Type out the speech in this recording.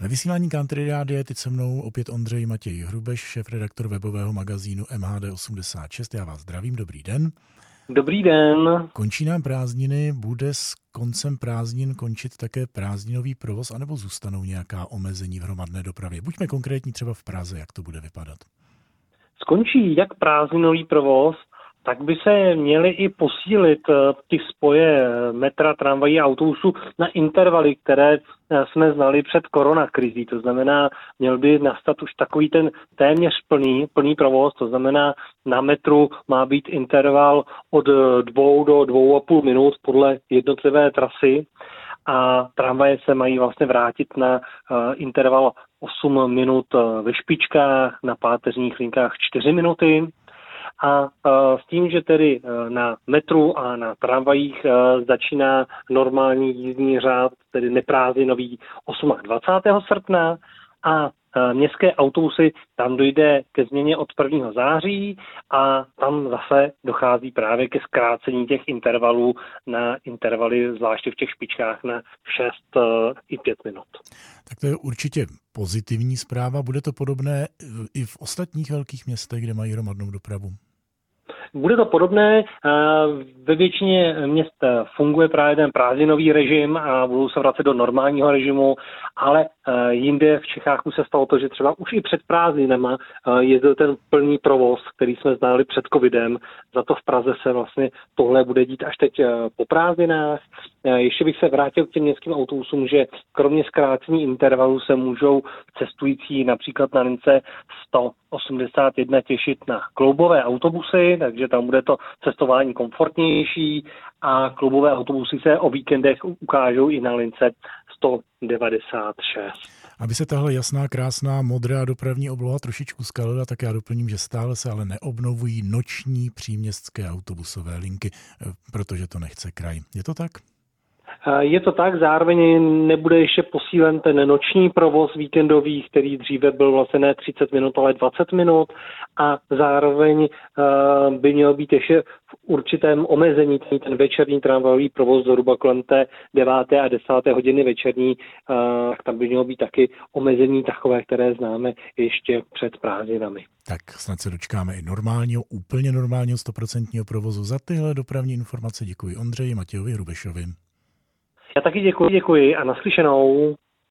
Ve vysílání Country Rádia je teď se mnou opět Ondřej Matěj Hrubeš, šéf-redaktor webového magazínu MHD86. Já vás zdravím, dobrý den. Dobrý den. Končí nám prázdniny, bude s koncem prázdnin končit také prázdninový provoz, anebo zůstanou nějaká omezení v hromadné dopravě? Buďme konkrétní třeba v Praze, jak to bude vypadat. Skončí jak prázdninový provoz, tak by se měly i posílit eh, ty spoje metra, tramvají a autobusů na intervaly, které eh, jsme znali před koronakrizí. To znamená, měl by nastat už takový ten téměř plný, plný provoz, to znamená, na metru má být interval od dvou do dvou a půl minut podle jednotlivé trasy. A tramvaje se mají vlastně vrátit na uh, interval 8 minut ve špičkách, na páteřních linkách 4 minuty a s tím, že tedy e, na metru a na tramvajích e, začíná normální jízdní řád, tedy neprázdninový 28. srpna a e, městské autobusy, tam dojde ke změně od 1. září a tam zase dochází právě ke zkrácení těch intervalů na intervaly, zvláště v těch špičkách, na 6 i 5 minut. Tak to je určitě pozitivní zpráva. Bude to podobné i v ostatních velkých městech, kde mají hromadnou dopravu? Bude to podobné. Eh, ve většině měst funguje právě ten prázdninový režim a budou se vracet do normálního režimu, ale jinde v Čechách už se stalo to, že třeba už i před prázdninama eh, jezdil ten plný provoz, který jsme znali před covidem. Za to v Praze se vlastně tohle bude dít až teď po prázdninách. Ještě bych se vrátil k těm městským autobusům, že kromě zkrácení intervalu se můžou cestující například na lince 181 těšit na kloubové autobusy, takže tam bude to cestování komfortnější a klubové autobusy se o víkendech ukážou i na lince 196. Aby se tahle jasná, krásná, modrá dopravní obloha trošičku skalila, tak já doplním, že stále se ale neobnovují noční příměstské autobusové linky, eh, protože to nechce kraj. Je to tak? Je to tak, zároveň nebude ještě posílen ten noční provoz víkendový, který dříve byl vlastně ne 30 minut, ale 20 minut a zároveň by měl být ještě v určitém omezení ten, ten večerní tramvajový provoz zhruba kolem té 9. a 10. hodiny večerní, tak tam by mělo být taky omezení takové, které známe ještě před prázdninami. Tak snad se dočkáme i normálního, úplně normálního 100% provozu. Za tyhle dopravní informace děkuji Ondřeji Matějovi Hrubešovi. Já taky děkuji, děkuji a naslyšenou.